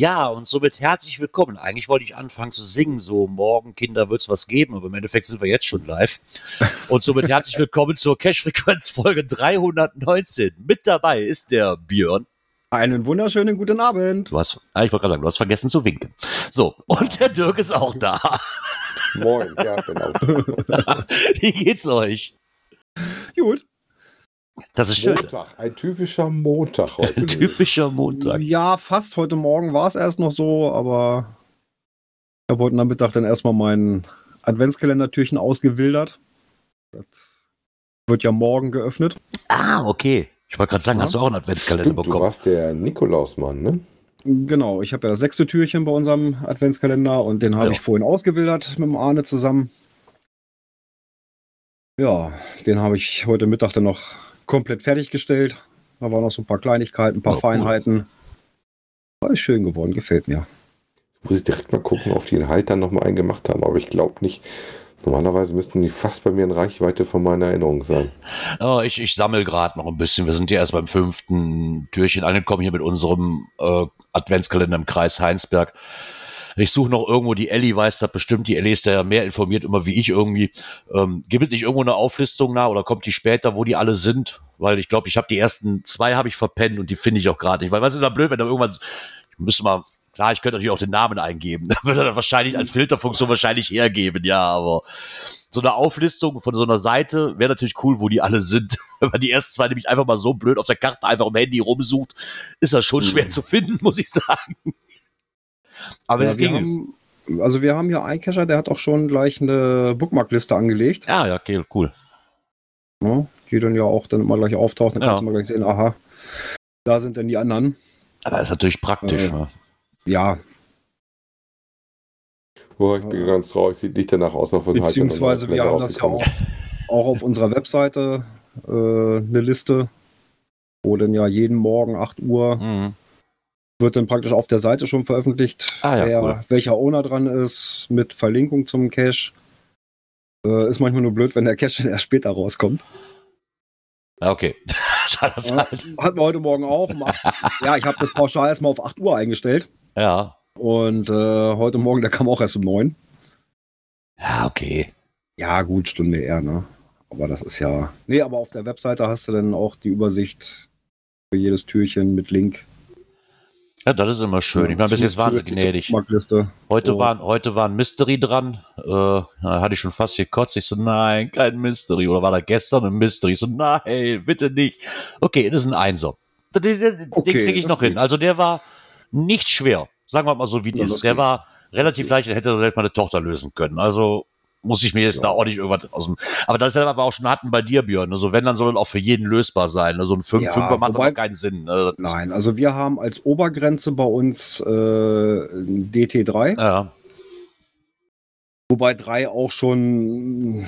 Ja, und somit herzlich willkommen. Eigentlich wollte ich anfangen zu singen, so morgen, Kinder, wird's was geben, aber im Endeffekt sind wir jetzt schon live. Und somit herzlich willkommen zur Cash-Frequenz Folge 319. Mit dabei ist der Björn. Einen wunderschönen guten Abend. Du hast, ah, ich wollte gerade sagen, du hast vergessen zu winken. So, und der Dirk ist auch da. Moin, ja, genau. Wie geht's euch? Gut. Das ist schön. Montag, ein typischer Montag heute. Ein typischer Montag. Ja, fast. Heute Morgen war es erst noch so, aber ich habe heute Nachmittag dann erstmal mein Adventskalendertürchen ausgewildert. Das wird ja morgen geöffnet. Ah, okay. Ich wollte gerade sagen, Ja. hast du auch einen Adventskalender Stimmt, du bekommen? warst der Nikolausmann, ne? Genau, ich habe ja das sechste Türchen bei unserem Adventskalender und den habe Ja. ich vorhin ausgewildert mit dem Arne zusammen. Ja, den habe ich heute Mittag dann noch komplett fertiggestellt. Da waren noch so ein paar Kleinigkeiten, ein paar cool. Feinheiten. War ist schön geworden, gefällt mir. Muss ich direkt mal gucken, ob die den Halter nochmal einen gemacht haben, aber ich glaube nicht. Normalerweise müssten die fast bei mir in Reichweite von meiner Erinnerung sein. Ja, ich, ich sammle gerade noch ein bisschen. Wir sind ja erst beim fünften Türchen angekommen hier mit unserem äh, Adventskalender im Kreis Heinsberg. Ich suche noch irgendwo, die Ellie weiß das bestimmt, die Ellie ist da ja mehr informiert immer wie ich irgendwie. Ähm, gibt es nicht irgendwo eine Auflistung nach oder kommt die später, wo die alle sind? Weil ich glaube, ich habe die ersten zwei habe ich verpennt und die finde ich auch gerade nicht. Weil was ist da blöd, wenn da irgendwann, ich müsste mal, klar, ich könnte natürlich auch den Namen eingeben. Da würde er wahrscheinlich als Filterfunktion wahrscheinlich hergeben, ja, aber so eine Auflistung von so einer Seite wäre natürlich cool, wo die alle sind. Wenn man die ersten zwei nämlich einfach mal so blöd auf der Karte einfach im Handy rumsucht, ist das schon schwer Mhm. zu finden, muss ich sagen. Aber Ja, das ging es. haben, also wir haben hier einen Cacher, der hat auch schon gleich eine Bookmarkliste angelegt, Ja, ja, okay, cool. ne, die dann ja auch dann immer gleich auftaucht. Dann Ja. kannst du mal gleich sehen, aha, da sind denn die anderen. Aber ist natürlich praktisch. Äh, ne? Ja, Boah, ich bin ganz traurig, sieht nicht danach aus, auf den Halter beziehungsweise noch wir haben das ja auch, auch auf unserer Webseite äh, eine Liste, wo dann ja jeden Morgen 8 Uhr Mhm. Wird dann praktisch auf der Seite schon veröffentlicht, Ah ja, wer, cool. welcher Owner dran ist, mit Verlinkung zum Cache. Äh, ist manchmal nur blöd, wenn der Cache erst später rauskommt. Okay. Schade, das Ja, halt. hatten wir heute Morgen auch. Um acht- ja, ich habe das pauschal erstmal auf 8 Uhr eingestellt. Ja. Und äh, heute Morgen, der kam auch erst um 9. Ja, okay. Ja, gut, Stunde eher, ne? Aber das ist ja. Nee, aber auf der Webseite hast du dann auch die Übersicht für jedes Türchen mit Link. Ja, das ist immer schön. Ich meine, bis jetzt waren sie gnädig. Heute, Oh. war, heute war ein Mystery dran. Äh, da hatte ich schon fast gekotzt. Ich so, nein, kein Mystery. Oder war da gestern ein Mystery? Ich so, nein, bitte nicht. Okay, das ist ein Einser. Den, den, den Okay, kriege ich noch hin. geht. Also der war nicht schwer. Sagen wir mal so, wie Ja, ist. Der geht. war relativ leicht. Den hätte selbst meine Tochter lösen können. Also muss ich mir jetzt Ja. da auch nicht irgendwas aus dem... Aber das ist ja aber auch schon hatten bei dir, Björn. Also wenn, dann soll das auch für jeden lösbar sein. Also ein 5 Ja, 5 macht wobei- aber keinen Sinn. Also, Nein, also wir haben als Obergrenze bei uns äh, ein DT3, Ja, wobei 3 auch schon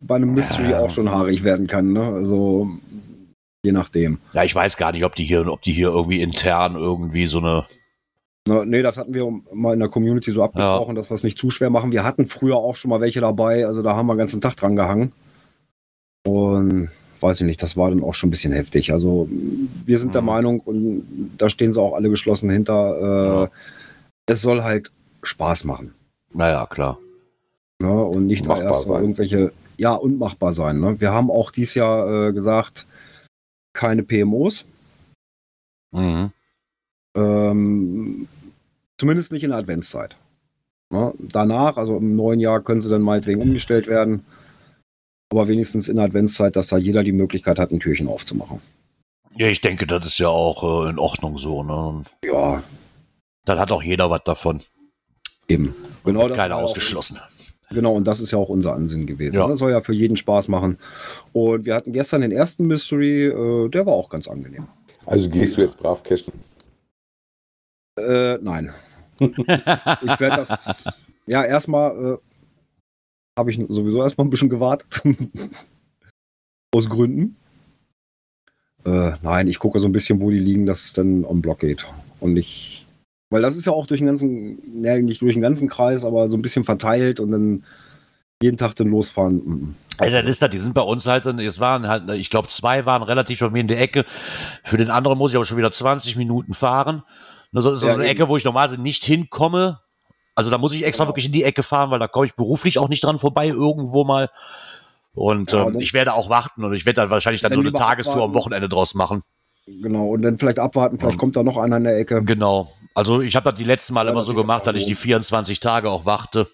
bei einem Mystery Ja. auch schon haarig werden kann. Ne? Also je nachdem. ja, ich weiß gar nicht, ob die hier, ob die hier irgendwie intern irgendwie so eine Na, nee, das hatten wir mal in der Community so abgesprochen, dass wir es nicht zu schwer machen. Wir hatten früher auch schon mal welche dabei, also da haben wir den ganzen Tag dran gehangen. Und weiß ich nicht, das war dann auch schon ein bisschen heftig. Also wir sind der Mhm. Meinung, und da stehen sie auch alle geschlossen hinter, äh, Ja. es soll halt Spaß machen. Naja, klar. Ne? Und nicht Machbar erst sein. irgendwelche, ja, und machbar sein. Ne? Wir haben auch dieses Jahr äh, gesagt, keine PMOs. Mhm. Ähm, zumindest nicht in der Adventszeit. Ja, danach, also im neuen Jahr, können sie dann meinetwegen umgestellt werden. Aber wenigstens in der Adventszeit, dass da jeder die Möglichkeit hat, ein Türchen aufzumachen. Ja, ich denke, das ist ja auch äh, in Ordnung so. Ne? Ja, Dann hat auch jeder was davon. eben. Genau das Keiner auch- ausgeschlossen. Genau, und das ist ja auch unser Ansinn gewesen. Ja. Das soll ja für jeden Spaß machen. Und wir hatten gestern den ersten Mystery, äh, der war auch ganz angenehm. Also gehst du jetzt brav cashen? Äh, nein. Ich werde das. Ja, erstmal äh, habe ich sowieso erstmal ein bisschen gewartet. Aus Gründen. Äh, nein, ich gucke so ein bisschen, wo die liegen, dass es dann am Block geht. Und nicht. Weil das ist ja auch durch den ganzen, ja, nicht durch den ganzen Kreis, aber so ein bisschen verteilt und dann jeden Tag dann losfahren. Mhm. Also das ist da, die sind bei uns halt, es waren halt, ich glaube, zwei waren relativ bei mir in der Ecke. Für den anderen muss ich aber schon wieder 20 Minuten fahren. Das ist so ja, eine Ecke, wo ich normalerweise nicht hinkomme. Also da muss ich extra genau. wirklich in die Ecke fahren, weil da komme ich beruflich auch nicht dran vorbei, irgendwo mal. Und ja, ähm, ich werde auch warten und ich werde dann wahrscheinlich dann so eine Tagestour abwarten. am Wochenende draus machen. Genau, und dann vielleicht abwarten, vielleicht ja. kommt da noch einer in der Ecke. Genau. Also ich habe das die letzten Mal ja, immer so gemacht, dass ich die 24 Tage auch warte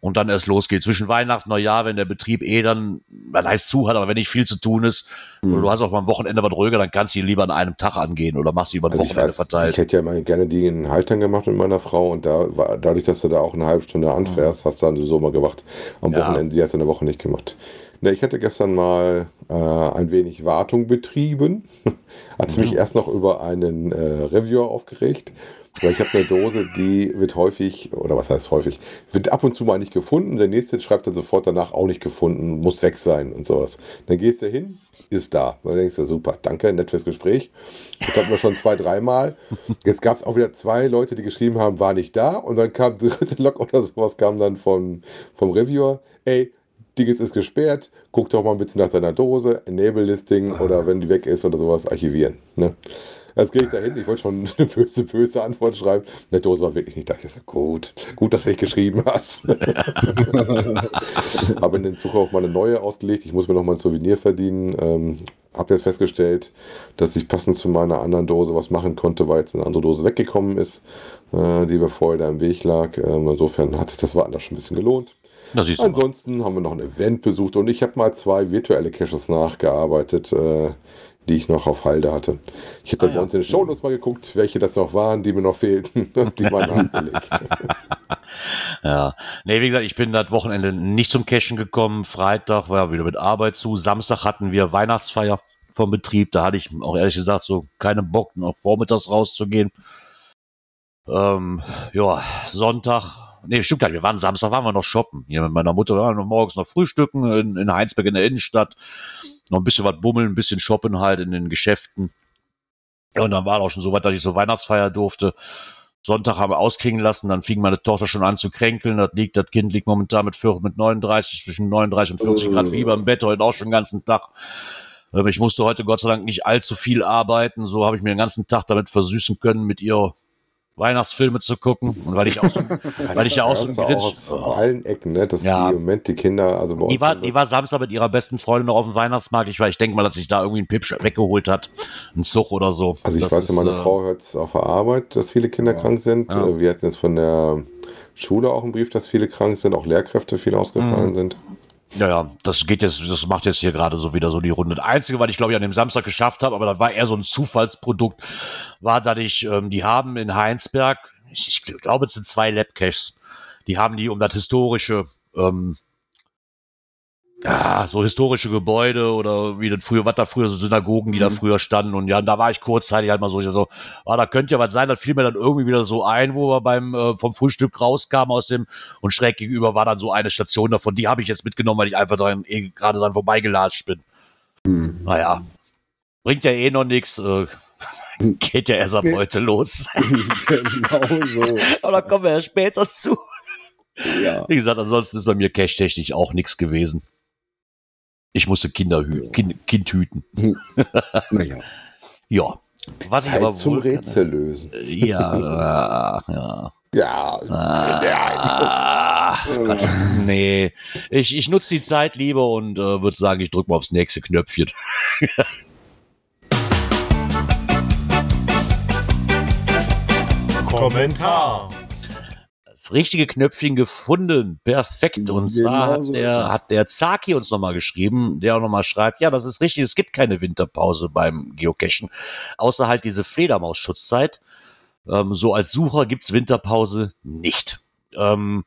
und dann erst losgeht. Zwischen Weihnachten, Neujahr, wenn der Betrieb eh dann, was heißt zu hat, aber wenn nicht viel zu tun ist, mhm. oder du hast auch mal am Wochenende was ruhiger, dann kannst du ihn lieber an einem Tag angehen oder machst sie über ein also Wochenende weiß, verteilt. Ich hätte ja mal gerne die in Haltern gemacht mit meiner Frau und da war, dadurch, dass du da auch eine halbe Stunde anfährst, mhm. hast du dann so mal gewacht. Am ja. Wochenende, die hast du in der Woche nicht gemacht. Ne, ich hatte gestern mal äh, ein wenig Wartung betrieben. Hatte mhm. mich erst noch über einen äh, Reviewer aufgeregt weil ich habe eine Dose, die wird häufig, oder was heißt häufig, wird ab und zu mal nicht gefunden. Der nächste schreibt dann sofort danach auch nicht gefunden, muss weg sein und sowas. Dann gehst du hin, ist da. Und dann denkst du, super, danke, nett fürs Gespräch. Das hatten wir schon zwei, dreimal. Jetzt gab es auch wieder zwei Leute, die geschrieben haben, war nicht da. Und dann kam dritte Log oder sowas, kam dann vom, vom Reviewer, ey, Dingens ist gesperrt, guck doch mal bitte nach deiner Dose, Enable Listing oder wenn die weg ist oder sowas, archivieren. Ne? Jetzt gehe ich da hin, ich wollte schon eine böse, böse Antwort schreiben. Der Dose war wirklich nicht da. Ich so, gut, gut, dass du nicht geschrieben hast. Habe in den Zug auch mal eine neue ausgelegt. Ich muss mir noch mal ein Souvenir verdienen. Ähm, habe jetzt festgestellt, dass ich passend zu meiner anderen Dose was machen konnte, weil jetzt eine andere Dose weggekommen ist, äh, die mir vorher da im Weg lag. Ähm, insofern hat sich das Warten da schon ein bisschen gelohnt. Ansonsten haben wir noch ein Event besucht und ich habe mal zwei virtuelle Caches nachgearbeitet. Äh, die ich noch auf Halde hatte. Ich habe ah, bei uns in den Shownotes mal geguckt, welche das noch waren, die mir noch fehlten, die waren nachgelegt. ja, nee, wie gesagt, ich bin das Wochenende nicht zum Cashen gekommen. Freitag war wieder mit Arbeit zu. Samstag hatten wir Weihnachtsfeier vom Betrieb. Da hatte ich auch ehrlich gesagt so keinen Bock, noch vormittags rauszugehen. Ähm, ja, Sonntag nee, stimmt gar nicht. Wir waren Samstag, waren wir noch shoppen. Hier mit meiner Mutter waren wir morgens noch frühstücken in, in Heinsberg in der Innenstadt. Noch ein bisschen was bummeln, ein bisschen shoppen halt in den Geschäften. Und dann war auch schon so weit, dass ich so Weihnachtsfeier durfte. Sonntag haben wir ausklingen lassen, dann fing meine Tochter schon an zu kränkeln. Das liegt, das Kind liegt momentan mit, mit 39, zwischen 39 und 40 Grad Fieber im Bett, heute auch schon den ganzen Tag. Ähm, ich musste heute Gott sei Dank nicht allzu viel arbeiten. So habe ich mir den ganzen Tag damit versüßen können, mit ihr Weihnachtsfilme zu gucken und weil ich auch so, weil ich ja auch so ein Grinch aus oh. allen Ecken, ne, dass ja. die im Moment die Kinder, also die war, die war Samstag mit ihrer besten Freundin noch auf dem Weihnachtsmarkt. Ich, ich denke mal, dass sich da irgendwie ein Pipsch weggeholt hat, ein Zug oder so. Also ich das weiß, ist, meine äh, Frau hört es auf der Arbeit, dass viele Kinder ja. krank sind. Ja. Äh, wir hatten jetzt von der Schule auch einen Brief, dass viele krank sind, auch Lehrkräfte viel ausgefallen mhm. sind. Ja, ja, das geht jetzt, das macht jetzt hier gerade so wieder so die Runde. Das Einzige, was ich glaube ich an dem Samstag geschafft habe, aber das war eher so ein Zufallsprodukt, war, dass ich, ähm, die haben in Heinsberg, ich, ich glaube, es sind zwei Labcaches, die haben die um das historische ähm, ja, so historische Gebäude oder wie das früher, was da früher, so Synagogen, die mhm. da früher standen. Und ja, da war ich kurzzeitig halt mal so, ich so, ah, da könnte ja was sein, das fiel mir dann irgendwie wieder so ein, wo wir beim, äh, vom Frühstück rauskamen aus dem, und schräg gegenüber war dann so eine Station davon, die habe ich jetzt mitgenommen, weil ich einfach dran, eh, gerade dann vorbeigelatscht bin. Mhm. Naja, bringt ja eh noch nichts, äh, geht ja erst ab heute los. genau so. Aber da kommen wir ja später zu. Ja. Wie gesagt, ansonsten ist bei mir cash-technisch auch nichts gewesen. Ich musste Kinder hü kind, kind hüten. Hm. naja. ja. Was Zeit ich aber zum Rätsel lösen. Ja, äh, ja. Ja. Ah, Gott, nee. Ich, ich nutze die Zeit lieber und äh, würde sagen, ich drücke mal aufs nächste Knöpfchen. Kommentar richtige Knöpfchen gefunden. Perfekt. Und zwar hat, so der, hat der Zaki uns nochmal geschrieben, der auch nochmal schreibt, ja, das ist richtig, es gibt keine Winterpause beim Geocachen, außer halt diese Fledermaus-Schutzzeit. Ähm, so als Sucher gibt's Winterpause nicht. Ähm,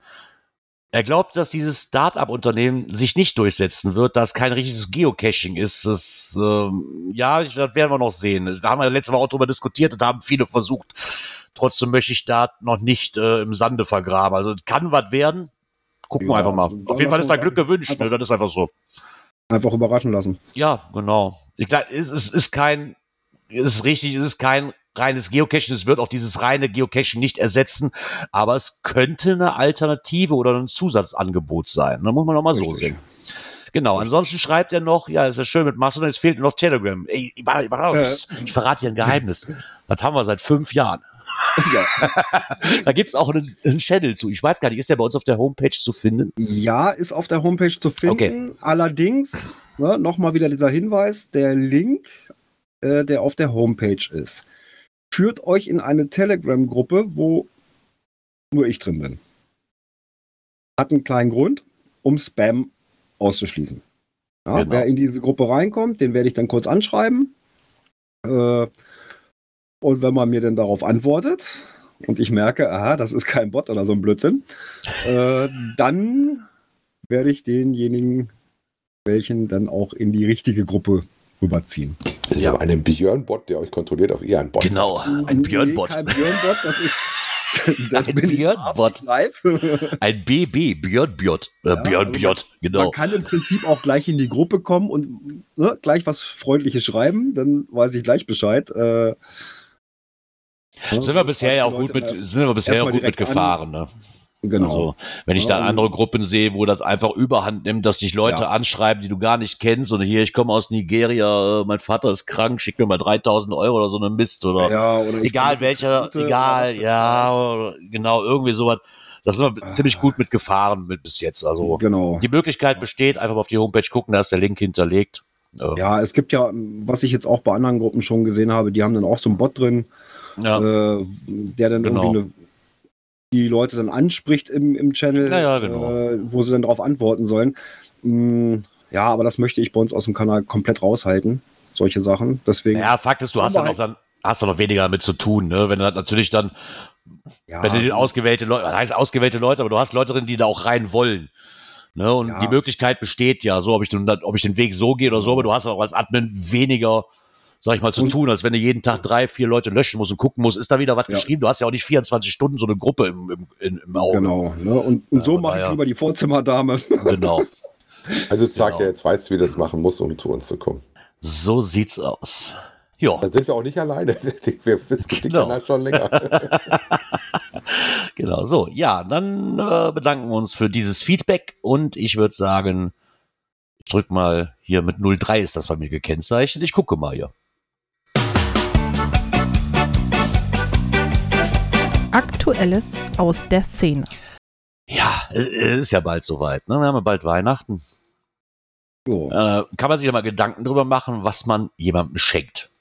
Er glaubt, dass dieses Start-up-Unternehmen sich nicht durchsetzen wird, dass kein richtiges Geocaching ist. Das, ähm, ja, das werden wir noch sehen. Da haben wir letzte Woche auch drüber diskutiert und da haben viele versucht. Trotzdem möchte ich da noch nicht äh, im Sande vergraben. Also kann was werden. Gucken ja, wir einfach mal. Also, Auf jeden Fall ist da Glück gewünscht. Ne? Das ist einfach so. Einfach überraschen lassen. Ja, genau. Ich glaube, es, es ist kein, es ist richtig, es ist kein reines Geocaching. Es wird auch dieses reine Geocaching nicht ersetzen, aber es könnte eine Alternative oder ein Zusatzangebot sein. Da muss man noch mal so sehen. Genau, ansonsten schreibt er noch, ja, ist ja schön mit Mastodon, es fehlt noch Telegram. Ey, ich, ich, ich, verrate hier ein Geheimnis. Das haben wir seit fünf Jahren. Ja. da gibt es auch einen, einen, Channel zu. Ich weiß gar nicht, ist der bei uns auf der Homepage zu finden? Ja, ist auf der Homepage zu finden. Okay. Allerdings, ne, nochmal wieder dieser Hinweis, der Link, äh, der auf der Homepage ist führt euch in eine Telegram-Gruppe, wo nur ich drin bin. Hat einen kleinen Grund, um Spam auszuschließen. Ja, genau. Wer in diese Gruppe reinkommt, den werde ich dann kurz anschreiben. Äh, und wenn man mir dann darauf antwortet und ich merke, aha, das ist kein Bot oder so ein Blödsinn, äh, dann werde ich denjenigen, welchen dann auch in die richtige Gruppe rüberziehen. Sie ja. haben einen Björn-Bot, der euch kontrolliert auf ihr ein Bot. Genau, ein Björn-Bot. Nee, kein Björn-Bot, das ist. Das ein Björn-Bot. Ein BB, Björn-Björn. Äh, ja, Björn-Björn, also genau. Man kann im Prinzip auch gleich in die Gruppe kommen und ne, gleich was Freundliches schreiben, dann weiß ich gleich Bescheid. Äh, sind wir bisher ja auch gut mit, sind wir bisher auch gut mitgefahren, ne? Genau. Also, wenn ich da andere Gruppen sehe, wo das einfach überhand nimmt, dass dich Leute ja. anschreiben, die du gar nicht kennst, und hier, ich komme aus Nigeria, äh, mein Vater ist krank, schick mir mal 3000 Euro oder so eine Mist, oder, ja, oder egal welcher, Gute, egal, ja, genau, irgendwie sowas. Da sind wir ah. ziemlich gut mitgefahren mit bis jetzt. Also, genau. die Möglichkeit besteht, einfach auf die Homepage gucken, da ist der Link hinterlegt. Ja, es gibt ja, was ich jetzt auch bei anderen Gruppen schon gesehen habe, die haben dann auch so einen Bot drin, ja. äh, der dann genau. irgendwie eine die Leute dann anspricht im, im Channel, ja, ja, genau. äh, wo sie dann darauf antworten sollen. Mm, ja, aber das möchte ich bei uns aus dem Kanal komplett raushalten, solche Sachen. Deswegen. Ja, Fakt ist, du hast dann auch dann hast du noch weniger damit zu tun, ne? Wenn du natürlich dann, ja. wenn du ausgewählte Leute, das heißt ausgewählte Leute, aber du hast Leute drin, die da auch rein wollen. Ne? Und ja. die Möglichkeit besteht ja, so ob ich, den, ob ich den Weg so gehe oder so, aber du hast auch als Admin weniger sag ich mal, zu und, tun, als wenn du jeden Tag drei, vier Leute löschen musst und gucken musst, ist da wieder was ja. geschrieben. Du hast ja auch nicht 24 Stunden so eine Gruppe im, im, im Auge. Genau, ne? und, und so ja, mache ich lieber die Vorzimmerdame. Genau. Also sag genau. ja, jetzt weißt du, wie das machen muss, um zu uns zu kommen. So sieht's aus. Ja. Dann sind wir auch nicht alleine. Wir genau. halt schon länger. genau, so. Ja, dann äh, bedanken wir uns für dieses Feedback und ich würde sagen, ich drück mal hier mit 03 ist das bei mir gekennzeichnet. Ich gucke mal hier. Aktuelles aus der Szene. Ja, es ist ja bald soweit. Ne? Wir haben ja bald Weihnachten. Oh. Äh, kann man sich ja mal Gedanken darüber machen, was man jemandem schenkt.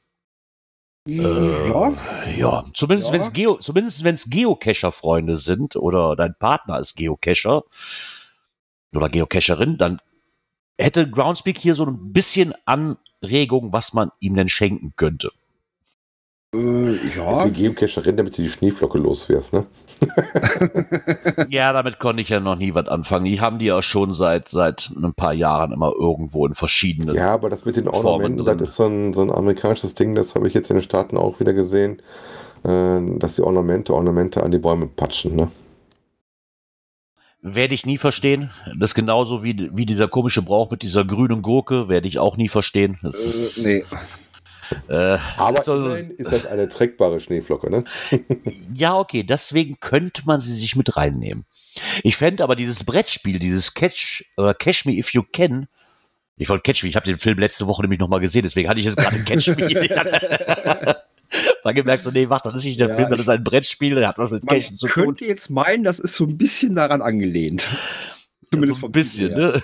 Ja. Äh, ja, zumindest ja. wenn es Geo, zumindest wenn es Geocacher-Freunde sind oder dein Partner ist Geocacher oder Geocacherin, dann hätte Groundspeak hier so ein bisschen Anregung, was man ihm denn schenken könnte. Äh, ja. Deswegen Geocacherin, damit du die Schneeflocke loswärst, ne? ja, damit konnte ich ja noch nie was anfangen. Die haben die ja schon seit, seit ein paar Jahren immer irgendwo in verschiedenen. Ja, aber das mit den Ornamenten, das ist so ein, so ein amerikanisches Ding, das habe ich jetzt in den Staaten auch wieder gesehen, äh, dass die Ornamente, Ornamente an die Bäume patschen, ne? Werde ich nie verstehen. Das ist genauso wie, wie dieser komische Brauch mit dieser grünen Gurke, werde ich auch nie verstehen. Das äh, ist, nee. Äh, Aber so, ist das eine trägbare Schneeflocke, ne? ja, okay, deswegen könnte man sie sich mit reinnehmen. Ich fände aber dieses Brettspiel, dieses Catch oder Catch Me If You Can, ich wollte Catch Me, ich habe den Film letzte Woche nämlich nochmal gesehen, deswegen hatte ich jetzt gerade Catch Me. Dann gemerkt so, nee, warte, das ist nicht der ja, Film, das ist ein Brettspiel, der hat was mit Catchen zu tun. Man könnte jetzt meinen, das ist so ein bisschen daran angelehnt. Zumindest so ein bisschen, ne?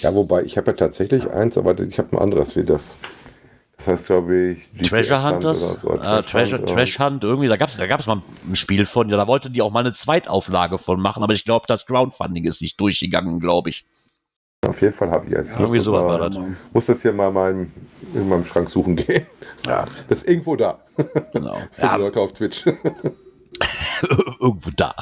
Ja, wobei, ich habe ja tatsächlich eins, aber ich habe ein anderes wie das. Das heißt, glaube ich, GPS Treasure Hunters? So, uh, Treasure, Hunt, Trash Hunt, irgendwie, da gab es da gab's mal ein Spiel von, ja, da wollten die auch mal eine Zweitauflage von machen, aber ich glaube, das Crowdfunding ist nicht durchgegangen, glaube ich. Auf jeden Fall habe ich jetzt. Ja, irgendwie sowas war das. Muss das hier mal mein, in meinem Schrank suchen gehen. Ja. Das ist irgendwo da. Genau. Für ja. die Leute auf Twitch. Irgendwo da.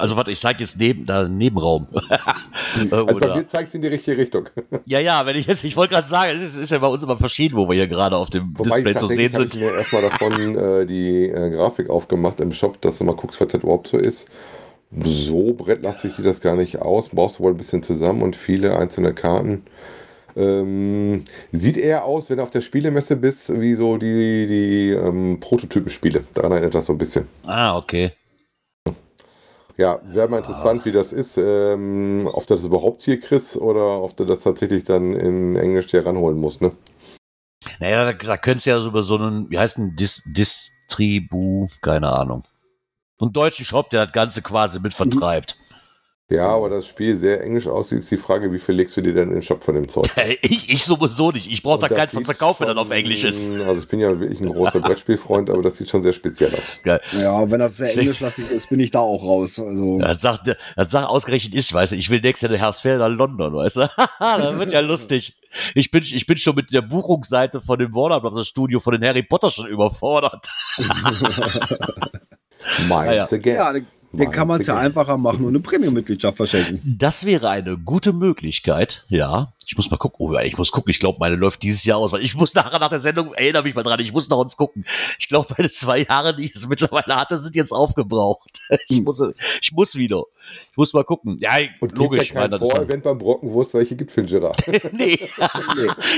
Also warte, ich zeige jetzt neben, da Nebenraum. also bei mir zeigt es in die richtige Richtung. ja, ja, wenn ich jetzt, ich wollte gerade sagen, es ist, ist, ja bei uns immer verschieden, wo wir hier gerade auf dem Wobei Display zu sehen sind. Ich habe mir erstmal davon äh, die äh, Grafik aufgemacht im Shop, dass du mal guckst, was das überhaupt so ist. So brettlastig sieht das gar nicht aus. Baust du wohl ein bisschen zusammen und viele einzelne Karten. Ähm, sieht eher aus, wenn du auf der Spielemesse bist, wie so die, die ähm, Prototypenspiele. Daran erinnert das so ein bisschen. Ah, okay. Ja, wäre mal interessant, wie das ist, ähm, ob du das überhaupt hier kriegst oder ob du das tatsächlich dann in Englisch dir ranholen musst, ne? Naja, da, da könntest du ja so über so einen, wie heißt ein Dis Distribu, keine Ahnung. einen deutschen Shop, der das Ganze quasi mit vertreibt. Ja, aber das Spiel sehr englisch aussieht, ist die Frage, wie viel legst du dir denn in den Shop von dem Zeug? ich, ich sowieso nicht. Ich brauche da keins von zu wenn das auf Englisch ist. Also ich bin ja wirklich ein großer Brettspielfreund, aber das sieht schon sehr speziell aus. Geil. Ja, wenn das sehr englischlastig ist, bin ich da auch raus. Also. das, sagt, das sagt ausgerechnet ich, weißt du, ich will nächstes Jahr nach Herbstferien nach London, weißt du? das wird ja lustig. Ich bin, ich bin schon mit der Buchungsseite von dem Warner Bros. Studio von den Harry Potter schon überfordert. Meins again. Ja, den kann man es ja einfacher machen und eine Premium-Mitgliedschaft verschenken. Das wäre eine gute Möglichkeit, ja. Ich muss mal gucken. Oh, ich muss gucken. Ich glaube, meine läuft dieses Jahr aus, weil ich muss nachher nach der Sendung, erinnere mich mal dran, ich muss nach uns gucken. Ich glaube, meine zwei Jahre, die ich es mittlerweile hatte, sind jetzt aufgebraucht. Ich muss, ich muss wieder. Ich muss mal gucken. Ja, und logisch. Ja kein Vor-Event beim Brockenwurst, welche gibt für den Gerard. nee.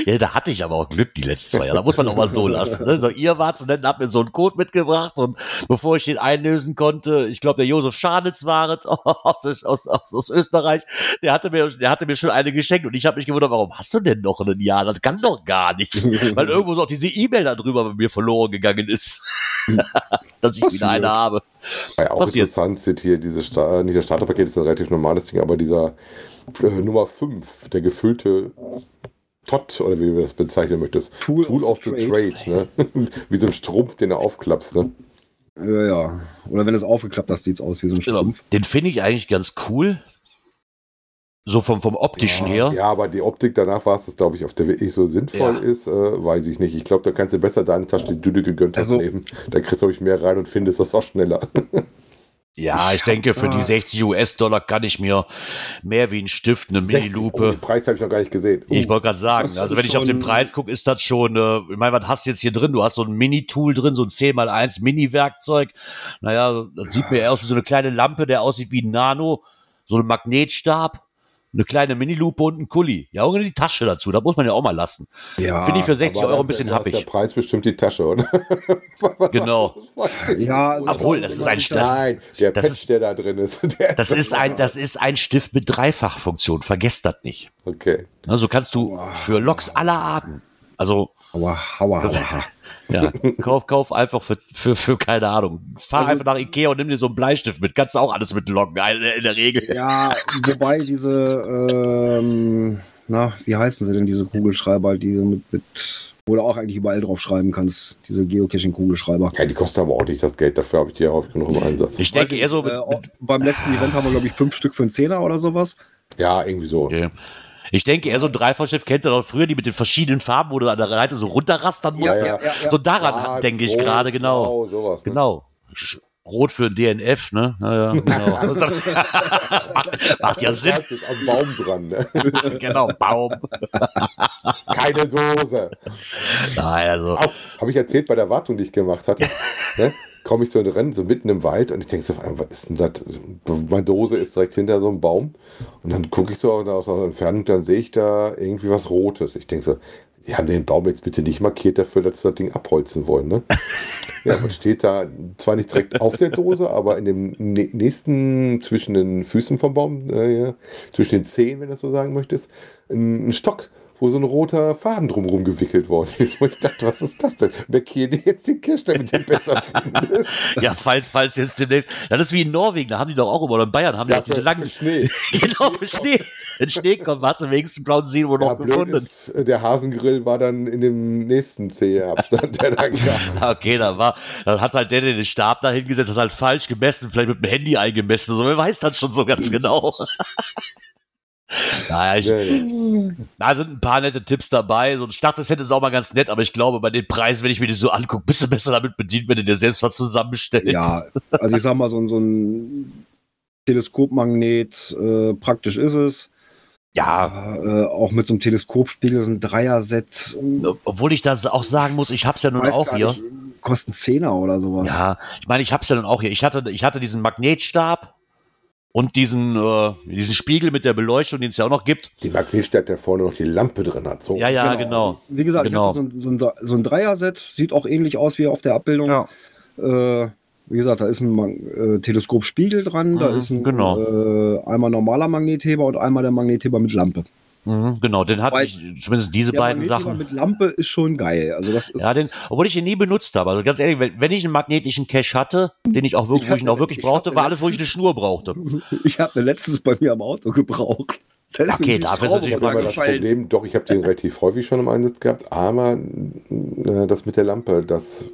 Ja, da hatte ich aber auch Glück die letzten zwei Jahre. Da muss man auch mal so lassen. Ne? So, ihr wart so nett, habt mir so einen Code mitgebracht und bevor ich den einlösen konnte, ich glaube, der Josef Scharnitz war es aus, aus, aus, aus Österreich, der hatte, mir, der hatte mir schon eine geschenkt und ich habe mich gewundert, warum hast du denn noch ein Jahr? Das kann doch gar nicht. Weil irgendwo so auch diese E-Mail darüber bei mir verloren gegangen ist. Dass ich wieder eine habe. Ja, auch Passiert. interessant sind hier diese, Sta nicht das Starterpaket ist ein relativ normales Ding, aber dieser äh, Nummer 5, der gefüllte Tot, oder wie du das bezeichnen möchtest. Tool, Tool of, the, the Trade. Trade ne? wie so ein Strumpf, den du aufklappst. Ne? Ja, ja. Oder wenn es aufgeklappt hast, sieht es aus wie so ein genau. Strumpf. Den finde ich eigentlich ganz cool. So vom, vom optischen ja, her. Ja, aber die Optik danach war es, glaube ich, auf der wirklich so sinnvoll ja. ist, äh, weiß ich nicht. Ich glaube, da kannst du besser deine Tasche die Düde gegönnt also, nehmen. Da kriegst du, glaube ich, mehr rein und findest das auch schneller. Ja, ich denke, für die 60 US-Dollar kann ich mir mehr wie ein Stift, eine Mini-Lupe. Oh, den Preis habe ich noch gar nicht gesehen. Uh, ich wollte gerade sagen, also wenn ich auf den Preis gucke, ist das schon, äh, ich meine, was hast du jetzt hier drin? Du hast so ein Mini-Tool drin, so ein 10x1 Mini-Werkzeug. Naja, das sieht mir eher aus wie so eine kleine Lampe, der aussieht wie ein Nano, so ein Magnetstab eine kleine Minilupe und ein Kuli. Ja, und die Tasche dazu. Da muss man ja auch mal lassen. Ja, Finde ich für 60 Euro ein bisschen happig. der Preis bestimmt die Tasche, oder? genau. ja, also Obwohl, das ist ein Stift. Nein, der das Patch, ist, der da drin ist. das, ist ein, das ist ein Stift mit Dreifachfunktion. Vergesst das nicht. Okay. Also kannst du für Loks aller Arten. Also. Aua, aua, aua. Ja, kauf, kauf einfach für, für, für keine Ahnung. Fahr also, einfach nach Ikea und nimm dir so einen Bleistift mit. Kannst du auch alles mitlocken, in der Regel. Ja, wobei diese, ähm, na, wie heißen sie denn, diese Kugelschreiber, die mit, mit wo du auch eigentlich überall drauf schreiben kannst, diese Geocaching-Kugelschreiber. Ja, die kosten aber auch nicht das Geld, dafür habe ich die ja häufig genug im Einsatz. Ich denke eher so. Mit, äh, beim letzten Event haben wir, glaube ich, fünf Stück für einen Zehner oder sowas. Ja, irgendwie so. Okay. Ich denke, eher so ein Dreifachschiff kennt ihr doch früher, die mit den verschiedenen Farben, wo du an der Seite so runterrastern musst. Ja, ja, ja, so daran denke ich gerade, genau. Genau, sowas, ne? genau. Rot für ein DNF, ne? Naja, genau. macht, macht ja Sinn. Am Baum dran, ne? genau, Baum. Keine Dose. Nein, also. Habe ich erzählt bei der Wartung, die ich gemacht hatte. ne? Komme ich so in Rennen, so mitten im Wald und ich denke so, was ist denn das? Meine Dose ist direkt hinter so einem Baum und dann gucke ich so aus der Entfernung, dann sehe ich da irgendwie was Rotes. Ich denke so, die haben den Baum jetzt bitte nicht markiert dafür, dass sie das Ding abholzen wollen, ne? ja, was steht da zwar nicht direkt auf der Dose, aber in dem nächsten, zwischen den Füßen vom Baum, äh, zwischen den Zehen, wenn du das so sagen möchtest, ein Stock wo so ein roter Faden drumherum gewickelt worden ist. Wo ich dachte, was ist das denn? Markiere dir jetzt den Cash, damit du besser findest. Ja, falls, falls jetzt demnächst. Das ist wie in Norwegen, da haben die doch auch immer, oder in Bayern haben die ja, auch diese langen. Schnee. genau, für Schnee. Wenn Schnee kommt, hast du wenigstens blauen See wo noch gefunden. Ist, äh, der Hasengrill war dann in dem nächsten Zeheabstand, der da kam. Okay, dann war, dann hat halt der, der den Stab da hingesetzt, hat halt falsch gemessen, vielleicht mit dem Handy eingemessen. So, wer weiß das schon so ganz genau. Naja, ich, da sind ein paar nette Tipps dabei. So ein Starterset ist auch mal ganz nett, aber ich glaube, bei den Preisen, wenn ich mir die so angucke, bist du besser damit bedient, wenn du dir selbst was zusammenstellst. Ja, also ich sag mal, so, so ein Teleskopmagnet, äh, praktisch ist es. Ja. Äh, auch mit so einem Teleskopspiegel, so ein Dreier-Set. Obwohl ich das auch sagen muss, ich hab's ja nun auch hier. Nicht, kosten Zehner oder sowas. Ja, ich meine, ich hab's ja nun auch hier. Ich hatte, ich hatte diesen Magnetstab und diesen, äh, diesen Spiegel mit der Beleuchtung, den es ja auch noch gibt. Die Magnetstadt, der vorne noch die Lampe drin hat. So. Ja, ja, genau. genau. Also, wie gesagt, genau. ich hatte so ein, so ein, so ein Dreier-Set, sieht auch ähnlich aus wie auf der Abbildung. Ja. Äh, wie gesagt, da ist ein äh, Teleskopspiegel dran, mhm, da ist ein genau. äh, einmal normaler Magnetheber und einmal der Magnetheber mit Lampe. Mhm, genau, den hatte Weil ich, zumindest diese beiden Sachen. mit Lampe ist schon geil. Also das ist ja, den, obwohl ich ihn nie benutzt habe. Also ganz ehrlich, wenn, wenn ich einen magnetischen Cache hatte, den ich auch wirklich, ich wo ich ihn auch wirklich brauchte, war alles, wo ich eine Schnur brauchte. Ich habe letztens bei mir am Auto gebraucht. Das okay, dafür ist natürlich mal das Problem. Doch, ich habe den relativ häufig schon im Einsatz gehabt, aber äh, das mit der Lampe, das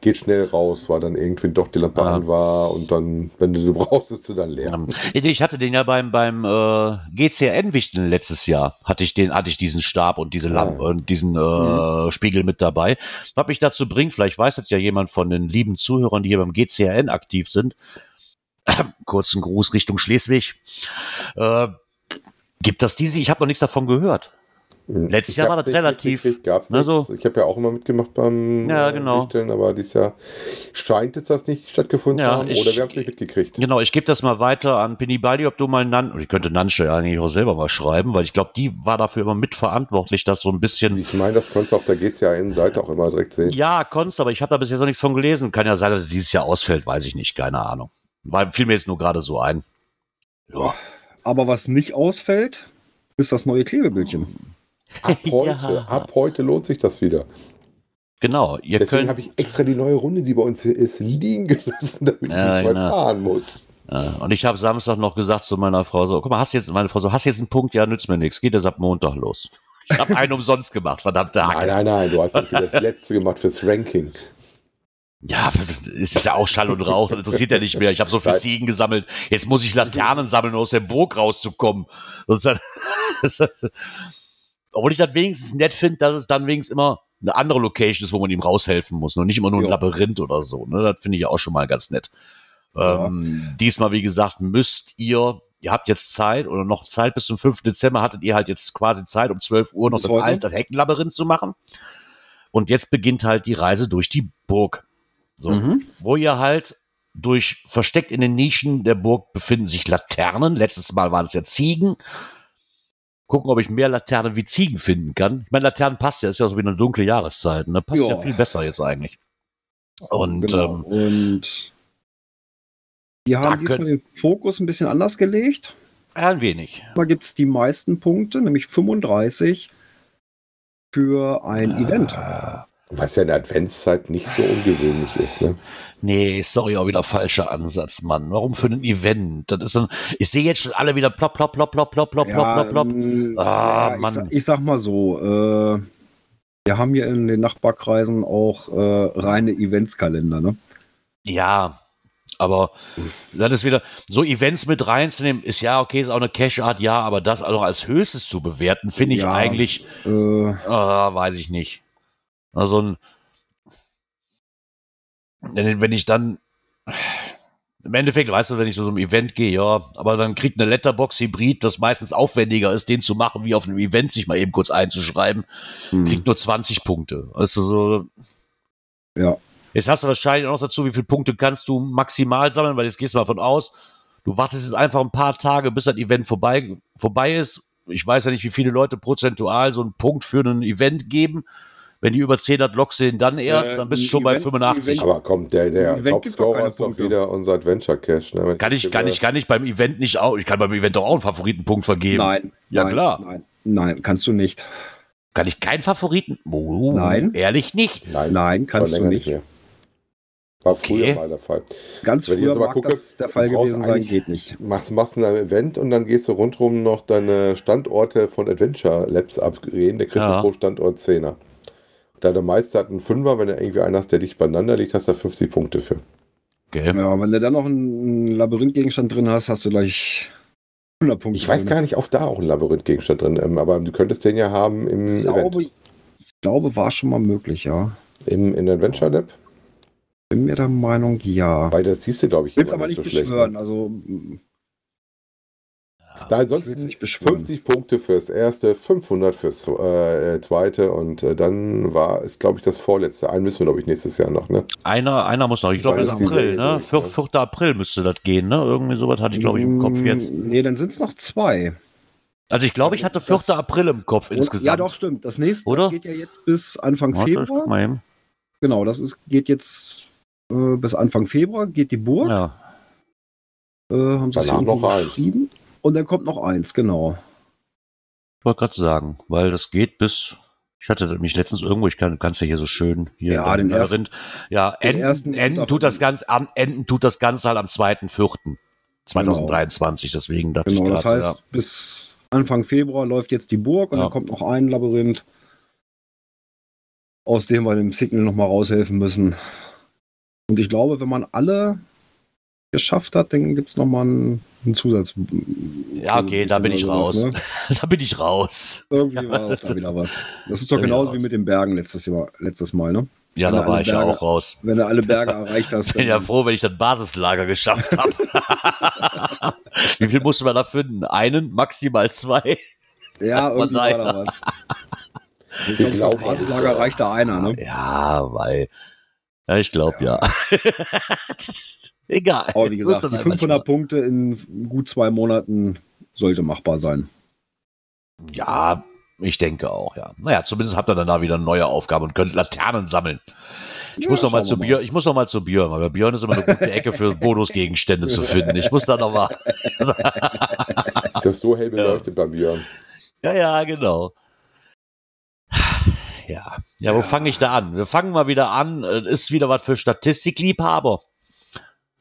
geht schnell raus, weil dann irgendwie doch die Lampe ja. an war und dann, wenn du sie brauchst, ist sie dann leer. Ich hatte den ja beim, beim äh, GCRN-Wichteln letztes Jahr, hatte ich den, hatte ich diesen Stab und diese Lampe ja. und diesen äh, mhm. Spiegel mit dabei. Was mich dazu bringt, vielleicht weiß das ja jemand von den lieben Zuhörern, die hier beim GCRN aktiv sind. Kurzen Gruß Richtung Schleswig. Äh, gibt das diese? Ich habe noch nichts davon gehört. Hm. Letztes Jahr war das relativ. Gab's ne, so. Ich habe ja auch immer mitgemacht beim ja, genau. Richten, aber dieses Jahr scheint es das nicht stattgefunden ja, zu haben ich, oder wir haben es nicht mitgekriegt. Genau, ich gebe das mal weiter an Penny Baldi, ob du mal Nan, ich könnte Nansche ja eigentlich auch selber mal schreiben, weil ich glaube, die war dafür immer mitverantwortlich, dass so ein bisschen. Ich meine, das konntest du auf der GCAN-Seite auch immer direkt sehen. Ja, konntest, aber ich habe da bis jetzt noch nichts von gelesen. Kann ja sein, dass dieses Jahr ausfällt, weiß ich nicht, keine Ahnung. Weil fiel mir jetzt nur gerade so ein. Ja. Aber was nicht ausfällt, ist das neue Klebebildchen. Ab heute, ja. ab heute lohnt sich das wieder. Genau. Ihr Deswegen habe ich extra die neue Runde, die bei uns ist, liegen gelassen, damit ja, ich nicht genau. fahren muss. Ja, und ich habe Samstag noch gesagt zu meiner Frau so, guck mal, hast jetzt, meine Frau so, hast jetzt einen Punkt, ja, nützt mir nichts, geht das ab Montag los. Ich habe einen umsonst gemacht, verdammte Hacke. Nein, nein, nein, du hast ja für das letzte gemacht, fürs Ranking. Ja, es ist ja auch Schall und Rauch, das interessiert ja nicht mehr. Ich habe so viel Ziegen gesammelt. Jetzt muss ich Laternen sammeln, um aus der Burg rauszukommen. Obwohl ich das wenigstens nett finde, dass es dann wenigstens immer eine andere Location ist, wo man ihm raushelfen muss und nicht immer nur ein jo. Labyrinth oder so. Ne? Das finde ich ja auch schon mal ganz nett. Ja. Ähm, diesmal, wie gesagt, müsst ihr, ihr habt jetzt Zeit oder noch Zeit bis zum 5. Dezember, hattet ihr halt jetzt quasi Zeit, um 12 Uhr noch das, alte, das Heckenlabyrinth zu machen. Und jetzt beginnt halt die Reise durch die Burg. So, mhm. wo ihr halt durch versteckt in den Nischen der Burg befinden sich Laternen. Letztes Mal waren es ja Ziegen gucken, ob ich mehr Laternen wie Ziegen finden kann. Ich meine, Laternen passt ja, ist ja so wie eine dunkle Jahreszeit. Ne? Passt ja. ja viel besser jetzt eigentlich. Und, genau. ähm, und die haben diesmal den Fokus ein bisschen anders gelegt. Ein wenig. Da gibt es die meisten Punkte, nämlich 35 für ein äh, Event. Was ja in der Adventszeit nicht so ungewöhnlich ist, ne? Nee, sorry, auch wieder falscher Ansatz, Mann. Warum für ein Event? Das ist dann, ich sehe jetzt schon alle wieder plopp, plopp, plopp, plopp, plopp, plopp, ja, plopp, plopp. Ah, ja, Mann. Ich sag, ich, sag mal so, äh, wir haben hier in den Nachbarkreisen auch äh, reine Eventskalender, ne? Ja, aber dann ist wieder, so Events mit reinzunehmen, ist ja okay, ist auch eine Cash-Art, ja, aber das also als höchstes zu bewerten, finde ich ja, eigentlich, äh, äh, weiß ich nicht. Also wenn ich dann im Endeffekt, weißt du, wenn ich so zum Event gehe, ja, aber dann kriegt eine Letterbox-Hybrid, das meistens aufwendiger ist, den zu machen, wie auf einem Event sich mal eben kurz einzuschreiben, hm. kriegt nur 20 Punkte. Also so. Ja. Jetzt hast du wahrscheinlich auch noch dazu, wie viele Punkte kannst du maximal sammeln, weil jetzt gehst du mal von aus, du wartest jetzt einfach ein paar Tage, bis das Event vorbei, vorbei ist. Ich weiß ja nicht, wie viele Leute prozentual so einen Punkt für ein Event geben. Wenn die über 10 hat Lok sehen, dann erst, äh, dann bist du schon Event, bei 85. Event, aber kommt, der, der Topscorer ist doch wieder unser Adventure Cash. Ne? Kann ich, kann ich, kann ich beim Event nicht auch, ich kann beim Event doch auch einen Favoritenpunkt vergeben. Nein. Ja, nein, klar. Nein, nein, kannst du nicht. Kann ich keinen Favoriten? Oh, nein. Ehrlich nicht? Nein, nein kannst du nicht. nicht War früher okay. mal der Fall. Ganz Wenn früher mag gucke, das der Fall gewesen sein, geht nicht. Machst, machst ein Event und dann gehst du rundherum noch deine Standorte von Adventure Labs abgehen. Der kriegst ja. pro Standort 10er. Da der Meister hat einen Fünfer, wenn er irgendwie einen hast, der dicht beieinander liegt, hast du 50 Punkte für. Okay. Ja, wenn du dann noch einen Labyrinthgegenstand drin hast, hast du gleich 100 Punkte. Ich weiß gar nicht, ob da auch ein Labyrinth-Gegenstand drin ähm, aber du könntest den ja haben im ich glaube, Event. Ich glaube, war schon mal möglich, ja. Im, in Adventure Lab? Bin mir der Meinung, ja. Weil das siehst du, glaube ich, Willst aber nicht so beschwören, schlecht, ne? also da ansonsten 50 Punkte fürs erste, 500 fürs äh, zweite und äh, dann war es, glaube ich, das vorletzte. Einen müssen wir, glaube ich, nächstes Jahr noch, ne? Einer, einer muss noch. Ich glaube, April, ne? 4, 4. Ne? April müsste das gehen, ne? Irgendwie sowas hatte ich, glaube ich, im Kopf jetzt. Nee, dann sind es noch zwei. Also ich glaube, ich hatte 4. Das, April im Kopf insgesamt. Ja, doch, stimmt. Das nächste Oder? Das geht ja jetzt bis Anfang Warte, Februar. Genau, das ist, geht jetzt äh, bis Anfang Februar, geht die Burg. Ja. Äh, haben sie Danach noch geschrieben. Und dann kommt noch eins, genau. Ich wollte gerade sagen, weil das geht bis. Ich hatte mich letztens irgendwo, ich kann es ja hier so schön hier ja, den ersten, Ja, den enden, ersten enden tut das Ganze am enden tut das Ganze halt am 2.4. 2023, genau. deswegen dachte genau, ich grad, das heißt, ja. bis Anfang Februar läuft jetzt die Burg und ja. dann kommt noch ein Labyrinth, aus dem wir dem Signal nochmal raushelfen müssen. Und ich glaube, wenn man alle geschafft hat, dann gibt es nochmal einen, einen Zusatz. Ja, okay, da bin ich raus. ne? da bin ich raus. Irgendwie war auch da wieder was. Das ist doch genauso wie mit den Bergen letztes, Jahr, letztes Mal, ne? Ja, wenn da war ich ja auch raus. Wenn du alle Berge erreicht hast. Ich bin ja froh, wenn ich das Basislager geschafft habe. wie viel musste man da finden? Einen, maximal zwei? Ja, irgendwie war da was. Ich glaube, glaub, das Basislager reicht da einer, ne? Ja, weil. Ja, ich glaube ja. ja. Egal. Aber wie gesagt, die 500 Punkte in gut zwei Monaten sollte machbar sein. Ja, ich denke auch, ja. Naja, zumindest habt ihr dann da wieder eine neue Aufgabe und könnt Laternen sammeln. Ich ja, muss noch mal zu Bier, ich muss noch mal zu Björn, weil Björn ist immer eine gute Ecke für Bonusgegenstände zu finden. Ich muss da noch mal. ist das so hell beleuchtet ja. bei Björn? Ja, ja, genau. Ja, ja, wo ja. fange ich da an? Wir fangen mal wieder an. Ist wieder was für Statistikliebhaber.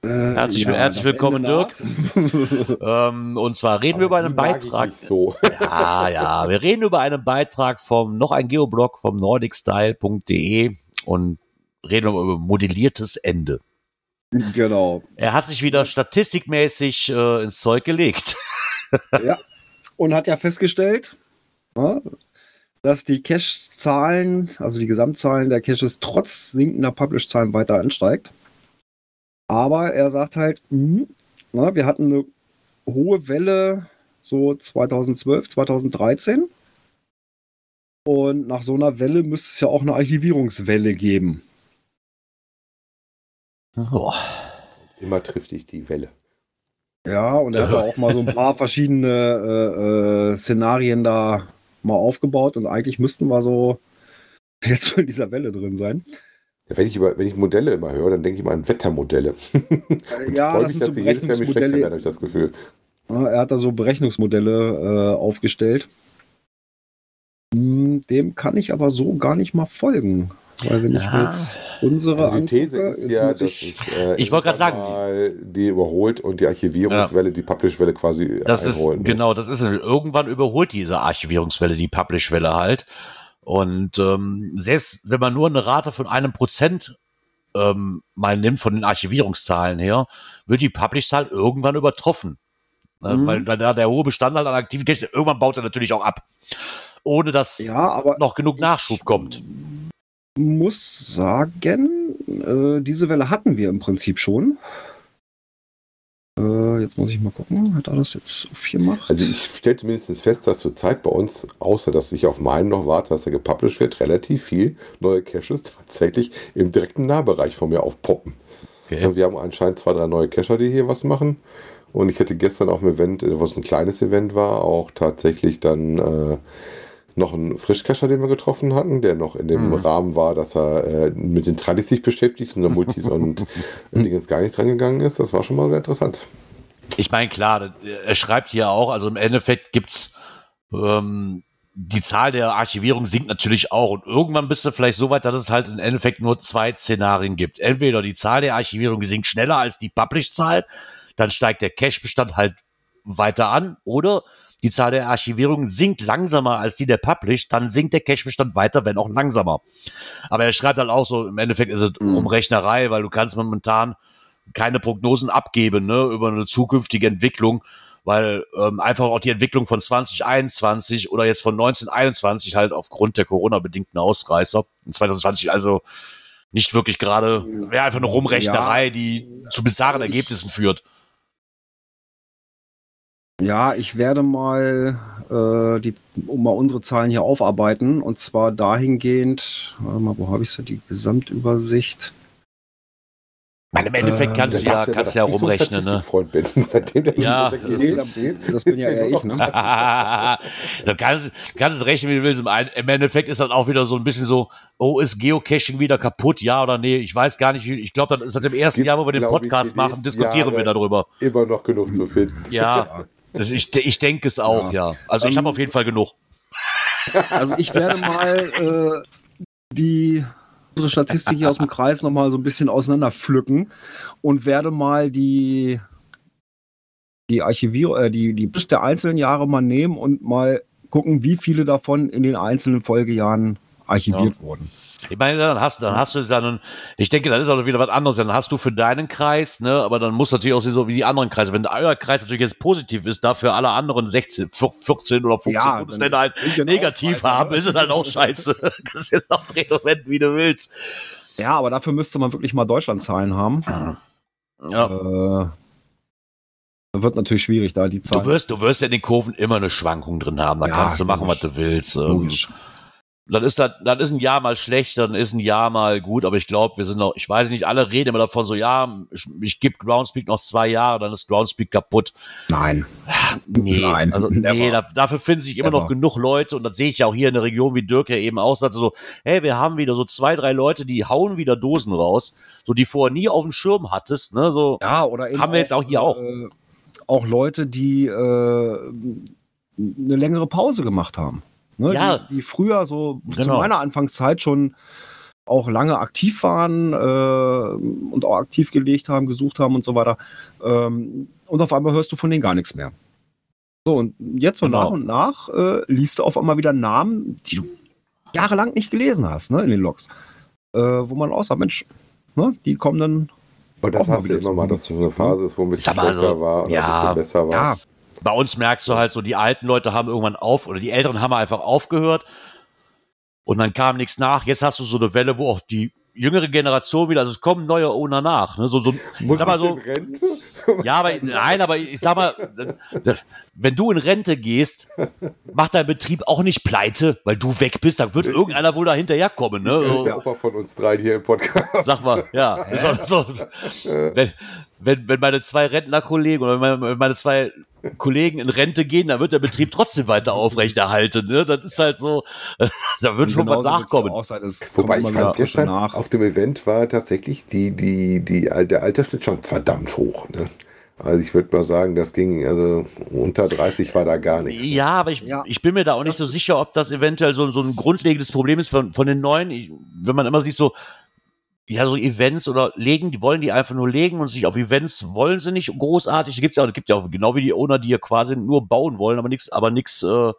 Äh, herzlich, ja, herzlich willkommen, Dirk. ähm, und zwar reden Aber wir über einen Beitrag. So. ja, ja, wir reden über einen Beitrag vom noch ein Geoblog vom nordicstyle.de und reden über modelliertes Ende. Genau. Er hat sich wieder statistikmäßig äh, ins Zeug gelegt. ja. Und hat ja festgestellt, ja, dass die Cache-Zahlen, also die Gesamtzahlen der Caches trotz sinkender Publish-Zahlen weiter ansteigt. Aber er sagt halt, mh, na, wir hatten eine hohe Welle so 2012, 2013. Und nach so einer Welle müsste es ja auch eine Archivierungswelle geben. Oh. Immer trifft dich die Welle. Ja, und er hat auch mal so ein paar verschiedene äh, äh, Szenarien da mal aufgebaut und eigentlich müssten wir so jetzt so in dieser Welle drin sein. Wenn ich, über, wenn ich Modelle immer höre, dann denke ich immer an Wettermodelle. ja, das mich, sind so Berechnungsmodelle. Werden, ich das Gefühl. Er hat da so Berechnungsmodelle äh, aufgestellt. Hm, dem kann ich aber so gar nicht mal folgen. Weil wenn ja. ich mir jetzt unsere also die These angucke, ist ja, dass ich, äh, ich wollte gerade sagen, die überholt und die Archivierungswelle, ja. die Publish-Welle quasi das einholen. Ist, ne? Genau, das ist irgendwann überholt diese Archivierungswelle die Publish-Welle halt. Und ähm, selbst wenn man nur eine Rate von einem Prozent ähm, mal nimmt von den Archivierungszahlen her, wird die Publish-Zahl irgendwann übertroffen. Ne? Mhm. Weil da der hohe Bestandteil an aktiven Cache, irgendwann baut er natürlich auch ab. Ohne dass ja, noch genug Nachschub kommt. Muss sagen, äh, diese Welle hatten wir im Prinzip schon. Äh, jetzt muss ich mal gucken, hat er das jetzt auf 4 gemacht? Also ich stelle zumindest fest, dass zurzeit bei uns, außer dass ich auf meinen noch warte, dass er gepublished wird, relativ viel neue Caches tatsächlich im direkten Nahbereich von mir aufpoppen. Okay. Wir haben anscheinend zwei, drei neue Cacher, die hier was machen. Und ich hatte gestern auf dem Event, was ein kleines Event war, auch tatsächlich dann äh, noch einen Frischcacher, den wir getroffen hatten, der noch in dem mhm. Rahmen war, dass er äh, mit den Tradis sich beschäftigt und der Multis und Dingens gar nicht dran gegangen ist. Das war schon mal sehr interessant. Ich meine, klar, er schreibt hier auch, also im Endeffekt gibt es ähm, die Zahl der Archivierung sinkt natürlich auch und irgendwann bist du vielleicht so weit, dass es halt im Endeffekt nur zwei Szenarien gibt. Entweder die Zahl der Archivierung sinkt schneller als die Publish-Zahl, dann steigt der Cache-Bestand halt weiter an oder die Zahl der Archivierungen sinkt langsamer als die der Publish, dann sinkt der Cache-Bestand weiter, wenn auch langsamer. Aber er schreibt halt auch so, im Endeffekt ist es mhm. um Rechnerei, weil du kannst momentan keine Prognosen abgeben ne, über eine zukünftige Entwicklung, weil ähm, einfach auch die Entwicklung von 2021 oder jetzt von 1921 halt aufgrund der Corona-bedingten Ausreißer in 2020 also nicht wirklich gerade, wäre einfach eine Rumrechnerei, ja, die zu bizarren Ergebnissen führt. Ja, ich werde mal, äh, die, um mal unsere Zahlen hier aufarbeiten und zwar dahingehend, warte mal, wo habe ich es Die Gesamtübersicht. Meine, Im Endeffekt kannst äh, du ja, kannst ja rumrechnen, ne? Freund bin, seitdem der ja, das, das bin ja eher ich, ne? du kannst, kannst rechnen, wie du willst. Im Endeffekt ist das auch wieder so ein bisschen so, oh, ist Geocaching wieder kaputt, ja oder nee? Ich weiß gar nicht, ich glaube, das ist das im ersten Jahr, wo wir den Podcast machen, diskutieren wir darüber. Immer noch genug zu finden. Ja, das, ich, ich denke es auch, ja. ja. Also ich um, habe auf jeden Fall genug. Also ich werde mal äh, die unsere Statistik hier aus dem Kreis nochmal so ein bisschen auseinander pflücken und werde mal die, die Archivierung, äh, die, die Liste der einzelnen Jahre mal nehmen und mal gucken, wie viele davon in den einzelnen Folgejahren archiviert ja. wurden. Ich meine, dann hast, dann hast du dann, ich denke, das ist auch wieder was anderes. Dann hast du für deinen Kreis, ne, aber dann muss natürlich auch so wie die anderen Kreise. Wenn euer Kreis natürlich jetzt positiv ist, dafür alle anderen 16, 14 oder 15 ja, Bundesländer halt negativ haben, ist es halt auch scheiße. Kannst jetzt auch drehen und wenden, wie du willst. Ja, aber dafür müsste man wirklich mal Deutschlandzahlen haben. Ja. Äh, wird natürlich schwierig, da die Zahlen. Du wirst, du wirst ja in den Kurven immer eine Schwankung drin haben. Da ja, kannst du machen, was du willst. Ähm, logisch dann ist das, dann ist ein Jahr mal schlecht, dann ist ein Jahr mal gut, aber ich glaube, wir sind noch, ich weiß nicht, alle reden immer davon so, ja, ich, ich gebe Groundspeak noch zwei Jahre, dann ist Groundspeak kaputt. Nein. Nee, Nein, also nee, da, dafür finden sich immer Never. noch genug Leute und das sehe ich ja auch hier in der Region, wie Dirk ja eben auch sagt, so, hey, wir haben wieder so zwei, drei Leute, die hauen wieder Dosen raus, so die vorher nie auf dem Schirm hattest, ne, so. Ja, oder haben wir jetzt auch hier auch. Äh, auch Leute, die äh, eine längere Pause gemacht haben. Ne, ja. Die, die, früher so genau. zu meiner Anfangszeit schon auch lange aktiv waren äh, und auch aktiv gelegt haben, gesucht haben und so weiter. Ähm, und auf einmal hörst du von denen gar nichts mehr. So, und jetzt so genau. nach und nach äh, liest du auf einmal wieder Namen, die du jahrelang nicht gelesen hast, ne, in den Logs. Äh, wo man aussah, Mensch, ne, die kommen dann. Und das hast du immer mal, dass das so eine Phase ist, wo ein bisschen schlechter also, war oder ja, ein bisschen besser war. Ja, bei uns merkst du halt so, die alten Leute haben irgendwann auf, oder die Älteren haben einfach aufgehört und dann kam nichts nach. Jetzt hast du so eine Welle, wo auch die jüngere Generation wieder, also es kommen neue Owner nach. Ne? So, so, Muss sag mal so, ja, aber nein, aber ich sag mal, wenn du in Rente gehst, macht dein Betrieb auch nicht pleite, weil du weg bist, dann wird irgendeiner wohl da hinterherkommen. Ne? Das ist ja auch von uns drei hier im Podcast. Sag mal, ja. So, wenn, wenn, wenn meine zwei Rentnerkollegen oder meine, meine zwei Kollegen in Rente gehen, dann wird der Betrieb trotzdem weiter aufrechterhalten. Ne? Das ist halt so, da wird schon mal nachkommen. Wobei ich fand gestern auf dem Event war tatsächlich die, die, die, der Altersschnitt schon verdammt hoch. Ne? Also ich würde mal sagen, das ging, also unter 30 war da gar nichts. Ja, aber ich, ja. ich bin mir da auch nicht so sicher, ob das eventuell so, so ein grundlegendes Problem ist von, von den Neuen. Ich, wenn man immer sieht, so, ja, so Events oder legen, die wollen die einfach nur legen und sich auf Events wollen sie nicht großartig. Gibt's ja, gibt ja auch genau wie die Owner, die ja quasi nur bauen wollen, aber nichts, aber nichts, äh,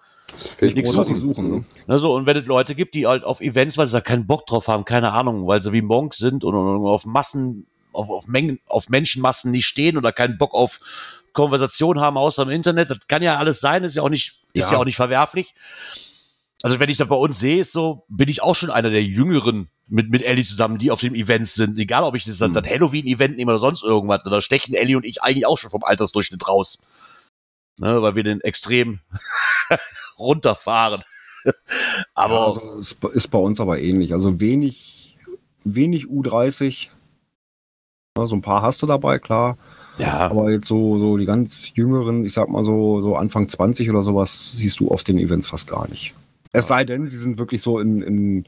nichts suchen. suchen ne? ne? so, und wenn es Leute gibt, die halt auf Events, weil sie da keinen Bock drauf haben, keine Ahnung, weil sie wie Monks sind und, und auf Massen, auf, auf Mengen, auf Menschenmassen nicht stehen oder keinen Bock auf Konversation haben außer im Internet, das kann ja alles sein, ist ja auch nicht, ist ja, ja auch nicht verwerflich. Also wenn ich das bei uns sehe, ist so, bin ich auch schon einer der jüngeren mit, mit Ellie zusammen, die auf dem Event sind. Egal, ob ich das, hm. das Halloween-Event nehme oder sonst irgendwas. Da stechen Ellie und ich eigentlich auch schon vom Altersdurchschnitt raus. Ne, weil wir den extrem runterfahren. aber. Ja, also es ist bei uns aber ähnlich. Also wenig, wenig U30. Ja, so ein paar hast du dabei, klar. Ja. Aber jetzt so, so die ganz jüngeren, ich sag mal so, so Anfang 20 oder sowas, siehst du auf den Events fast gar nicht. Es sei denn, sie sind wirklich so in, in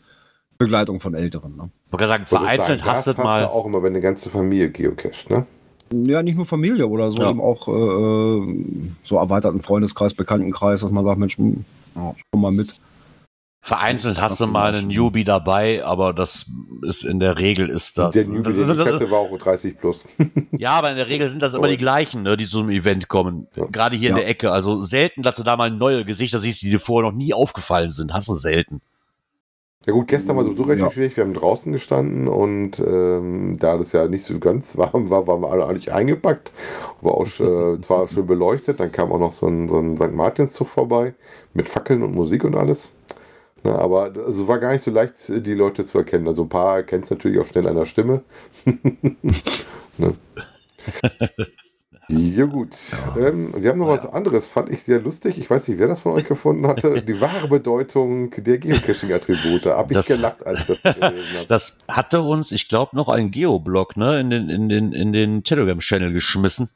Begleitung von Älteren. Ne? Ich wollte sagen, vereinzelt sagen, hast du mal. auch immer, wenn eine ganze Familie geocacht, ne? Ja, nicht nur Familie oder so, ja. eben auch äh, äh, so erweiterten Freundeskreis, Bekanntenkreis, dass man sagt, Mensch, hm, komm mal mit. Vereinzelt hast du mal einen Newbie dabei, aber das ist in der Regel ist das. Der Newbie, den ich hatte, war auch 30 plus. ja, aber in der Regel sind das immer die gleichen, ne, die zu einem Event kommen. Ja. Gerade hier ja. in der Ecke. Also selten, dass du da mal neue Gesichter siehst, die dir vorher noch nie aufgefallen sind. Hast du selten. Ja gut, gestern war sowieso recht ja. schwierig. Wir haben draußen gestanden und ähm, da das ja nicht so ganz warm war, waren wir alle eigentlich eingepackt. War auch äh, zwar schön beleuchtet, dann kam auch noch so ein, so ein St. Martinszug vorbei mit Fackeln und Musik und alles. Na, aber es also war gar nicht so leicht, die Leute zu erkennen. Also ein paar erkennt es natürlich auch schnell an der Stimme. ne? Ja gut. Ja. Ähm, wir haben noch was anderes, fand ich sehr lustig. Ich weiß nicht, wer das von euch gefunden hatte. Die wahre Bedeutung der Geocaching-Attribute. Habe ich gelacht, als ich das gelesen habe. Das hatte uns, ich glaube, noch ein Geoblog ne, in den, in den, in den Telegram-Channel geschmissen.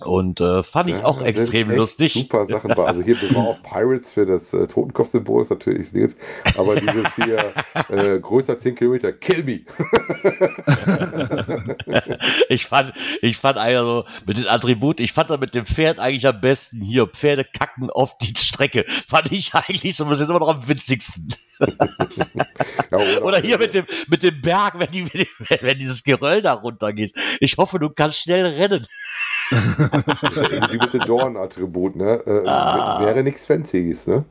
Und äh, fand ich ja, auch extrem lustig. Super Sachen bei. Also hier war auf Pirates für das äh, Totenkopf-Symbol ist natürlich nichts. Aber dieses hier äh, größer 10 Kilometer, kill me. ich fand, ich fand also mit den Attributen, ich fand da mit dem Pferd eigentlich am besten hier Pferde kacken auf die Strecke. Fand ich eigentlich so, das ist immer noch am witzigsten. ja, oder, oder, hier mit dem, mit dem Berg, wenn, die, wenn dieses Geröll da runtergeht. Ich hoffe, du kannst schnell rennen. Das ist ja wie mit den Dorn-Attribut, ne? Äh, ah. Wäre nichts Fancyes, ne?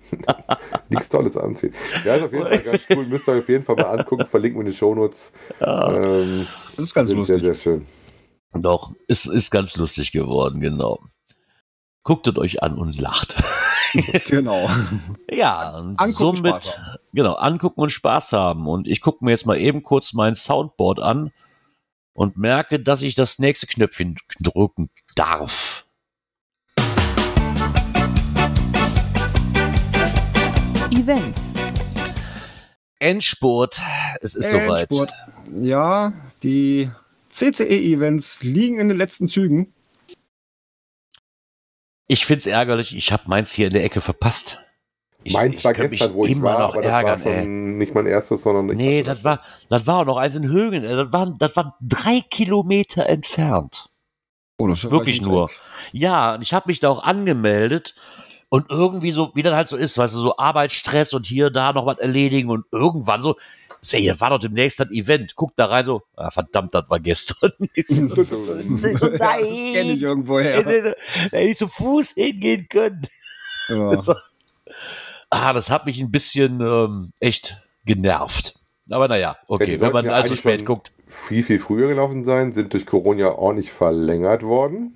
nichts Tolles anziehen. Ja, ist auf jeden Fall ganz cool. Müsst ihr euch auf jeden Fall mal angucken. Verlinken wir in den Shownotes. Ja. Ähm, das ist ganz lustig. Sehr, sehr schön. Doch, ist, ist ganz lustig geworden, genau. Guckt es euch an und lacht. genau. Ja, angucken, somit, genau, angucken und Spaß haben. Und ich gucke mir jetzt mal eben kurz mein Soundboard an und merke, dass ich das nächste Knöpfchen drücken darf. Events. Endspurt. Es ist Endspurt. soweit. Ja, die CCE-Events liegen in den letzten Zügen. Ich finde es ärgerlich, ich habe meins hier in der Ecke verpasst. Ich, Meins war gestern, wo ich war, aber das ärgern, war schon ey. nicht mein erstes, sondern ich Nee, das war, das war auch noch eins in Högen. Das waren, das waren drei Kilometer entfernt. Oh, das ist Wirklich nur. Weg. Ja, und ich habe mich da auch angemeldet und irgendwie so, wie das halt so ist, weißt du, so Arbeitsstress und hier, da noch was erledigen und irgendwann so, Ey, hier war doch demnächst ein Event. Guck da rein so, ah, verdammt, das war gestern. so, nein. Das kenne ich irgendwoher. Da hätte ich zu Fuß hingehen können. Ja. So ah, das hat mich ein bisschen ähm, echt genervt. Aber naja, okay, wenn man also spät guckt. Viel, viel früher gelaufen sein, sind durch Corona ordentlich verlängert worden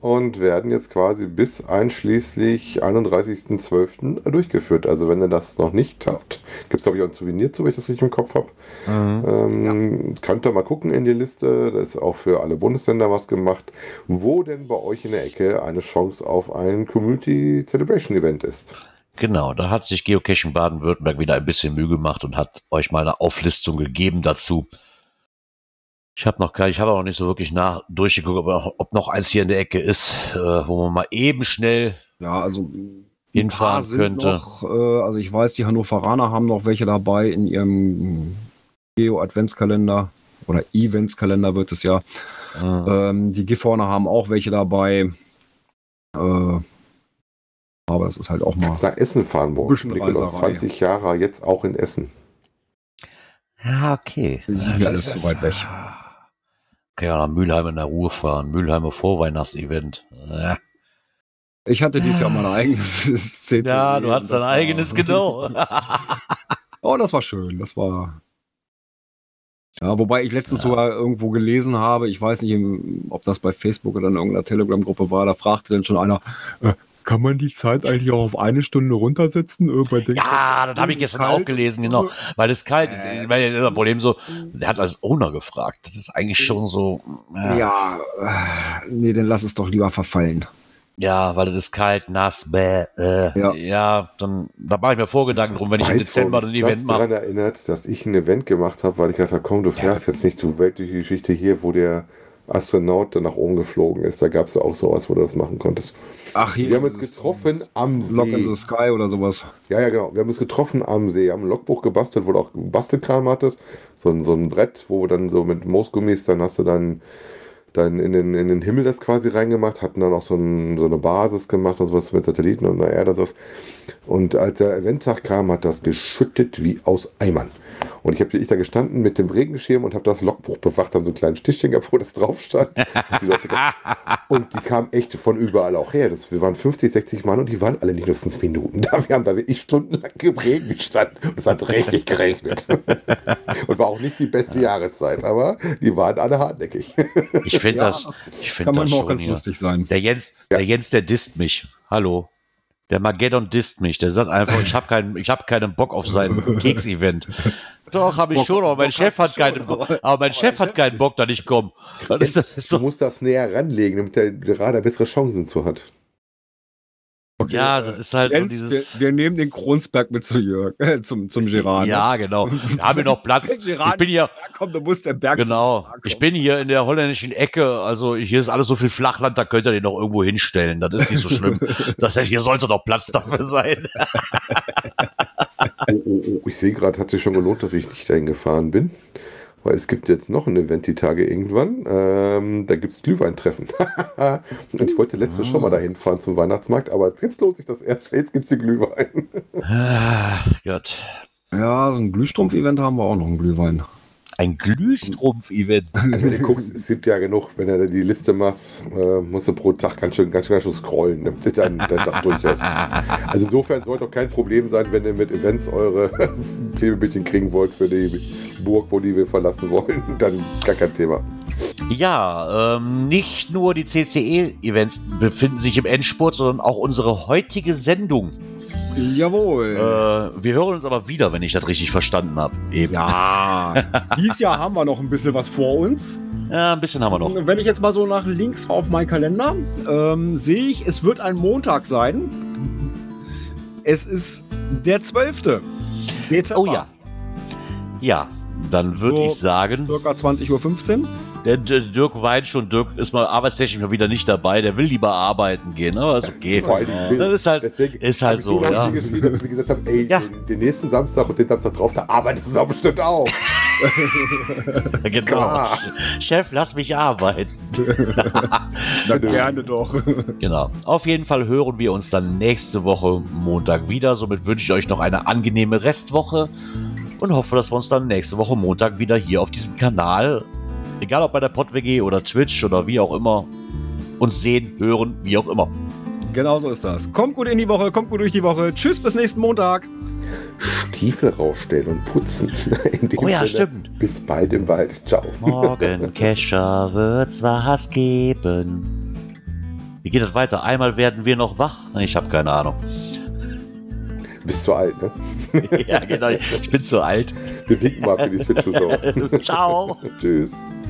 und werden jetzt quasi bis einschließlich 31.12. durchgeführt. Also wenn ihr das noch nicht habt, gibt es glaube ich auch ein Souvenir zu, wenn ich das richtig im Kopf habe. Mhm. Ähm, ja. Könnt ihr mal gucken in die Liste, da ist auch für alle Bundesländer was gemacht, wo denn bei euch in der Ecke eine Chance auf ein Community Celebration Event ist. Genau, da hat sich Geocaching Baden-Württemberg wieder ein bisschen Mühe gemacht und hat euch mal eine Auflistung gegeben dazu. Ich habe noch ich habe auch nicht so wirklich nach durchgeguckt, ob, ob, noch eins hier in der Ecke ist, äh, wo man mal eben schnell ja, also hinfahren könnte. Noch, äh, also ich weiß, die Hannoveraner haben noch welche dabei in ihrem Geo-Adventskalender oder Eventskalender wird es ja. Mhm. Ähm, die Gifhorner haben auch welche dabei. Äh, aber das ist halt auch mal. Jetzt nach Essen fahren wollen. Nikolaus 20 Jahre jetzt auch in Essen. Ja, okay. Das ist mir alles zu weit weg. Okay, ja, nach Mülheim in der Ruhe fahren. Mülheimer Vorweihnachtsevent. Ja. Ich hatte dieses Jahr mein eigenes CC. Ja, du hattest dein eigenes, genau. oh, das war schön. Das war. Ja, wobei ich letztens ja. sogar irgendwo gelesen habe, ich weiß nicht, ob das bei Facebook oder in irgendeiner Telegram-Gruppe war, da fragte dann schon einer, äh, kann man die Zeit eigentlich auch auf eine Stunde runtersetzen? ja, das habe ich gestern kalt? auch gelesen, genau. Weil es kalt ist. Äh, weil das Problem so, der hat als Owner gefragt. Das ist eigentlich schon so. Ja, ja äh, nee, dann lass es doch lieber verfallen. Ja, weil es ist kalt, nass, bäh, äh, ja. ja, dann da mache ich mir Vorgedanken drum, wenn ich im Dezember ein Event mache. Ich daran erinnert, dass ich ein Event gemacht habe, weil ich dachte, komm, du fährst ja. jetzt nicht zur Welt durch die Geschichte hier, wo der Astronaut der nach oben geflogen ist. Da gab es ja auch sowas, wo du das machen konntest. Ach, hier. Wir haben uns getroffen am See. Lock in the Sky oder sowas. Ja, ja, genau. Wir haben uns getroffen am See. Wir haben ein Logbuch gebastelt, wo du auch Bastelkram hattest. So ein, so ein Brett, wo du dann so mit Moosgummis, dann hast du dann dann in den, in den Himmel das quasi reingemacht, hatten dann auch so, ein, so eine Basis gemacht und sowas mit Satelliten und der Erde und sowas. Und als der Eventtag kam, hat das geschüttet wie aus Eimern. Und ich habe ich da gestanden mit dem Regenschirm und habe das Logbuch bewacht, haben so einen kleinen Stichchen gehabt, wo das drauf stand. Und die, Leute, und die kamen echt von überall auch her. Das, wir waren 50, 60 Mann und die waren alle nicht nur fünf Minuten da. Wir haben da wirklich stundenlang im Regen gestanden und es hat richtig geregnet. und war auch nicht die beste Jahreszeit, aber die waren alle hartnäckig. Ich finde ja, das, ich find kann das auch ganz hier. lustig sein. Der Jens, ja. der Jens, der disst mich. Hallo. Der Mageddon disst mich. Der sagt einfach, ich habe keinen, ich hab keinen Bock auf sein Keks-Event. Doch, habe ich Bock, schon, aber mein Bock Chef hat keinen Bock. Aber, mein Chef hat keinen Bock, da ich komme. So. Du musst das näher ranlegen, damit der gerade bessere Chancen zu hat. Okay, ja, das ist halt Jens, so dieses. Wir, wir, nehmen den Kronsberg mit zu Jörg, äh, zum, zum Gerard. Ja, genau. Wir haben hier noch Platz. ich bin hier. Komm, du musst der Berg Genau. Ich bin hier in der holländischen Ecke. Also hier ist alles so viel Flachland, da könnt ihr den noch irgendwo hinstellen. Das ist nicht so schlimm. das heißt, hier sollte noch Platz dafür sein. oh, oh, oh. Ich sehe gerade, hat sich schon gelohnt, dass ich nicht dahin gefahren bin weil es gibt jetzt noch ein Event die Tage irgendwann. Ähm, da gibt es Glühweintreffen. und ich wollte letztes oh. schon mal ah. dahin fahren zum Weihnachtsmarkt, aber jetzt lohnt sich das erst, jetzt gibt es die Glühwein. Ach Gott. Ja, ein Glühstrumpf-Event haben wir auch noch, ein Glühwein. Ein Glühstrumpf-Event. Also wenn du guckst, es gibt ja genug, wenn du die Liste machst, äh, musst du pro Tag ganz schön, ganz schön, ganz schön scrollen, damit du dann dein Tag durch hast. Also insofern sollte auch kein Problem sein, wenn ihr mit Events eure Klebebildchen kriegen wollt für die Burg, wo die wir verlassen wollen, dann gar kein Thema. Ja, ähm, nicht nur die CCE-Events befinden sich im Endspurt, sondern auch unsere heutige Sendung Jawohl. Äh, wir hören uns aber wieder, wenn ich das richtig verstanden habe. Ja. Dieses Jahr haben wir noch ein bisschen was vor uns. Ja, ein bisschen haben wir noch. Wenn ich jetzt mal so nach links auf meinen Kalender ähm, sehe ich, es wird ein Montag sein. Es ist der 12. Dezember. Oh ja. Ja, dann würde so ich sagen. Circa 20.15 Uhr. Der, der, Dirk weint schon. Dirk ist mal arbeitstechnisch mal wieder nicht dabei. Der will lieber arbeiten gehen. Aber ist okay. Allem, das ist halt, Deswegen ist halt so. Ja. Wie gesagt, wie gesagt haben, ey, ja. den, den, nächsten Samstag und den Samstag drauf, da arbeitest du auch bestimmt auch. genau. Klar. Chef, lass mich arbeiten. Na, gerne doch. Genau. Auf jeden Fall hören wir uns dann nächste Woche Montag wieder. Somit wünsche ich euch noch eine angenehme Restwoche und hoffe, dass wir uns dann nächste Woche Montag wieder hier auf diesem Kanal Egal ob bei der PodWG oder Twitch oder wie auch immer. Uns sehen, hören, wie auch immer. Genau so ist das. Kommt gut in die Woche, kommt gut durch die Woche. Tschüss, bis nächsten Montag. Stiefel rausstellen und putzen. oh ja, Sinne. stimmt. Bis bald im Wald. Ciao. Morgen, Kescher, wird's was geben. Wie geht das weiter? Einmal werden wir noch wach? Ich habe keine Ahnung. Bist zu alt, ne? ja, genau. Ich bin zu alt. Wir winken mal für die Twitch-Zuschauer. Ciao. Tschüss.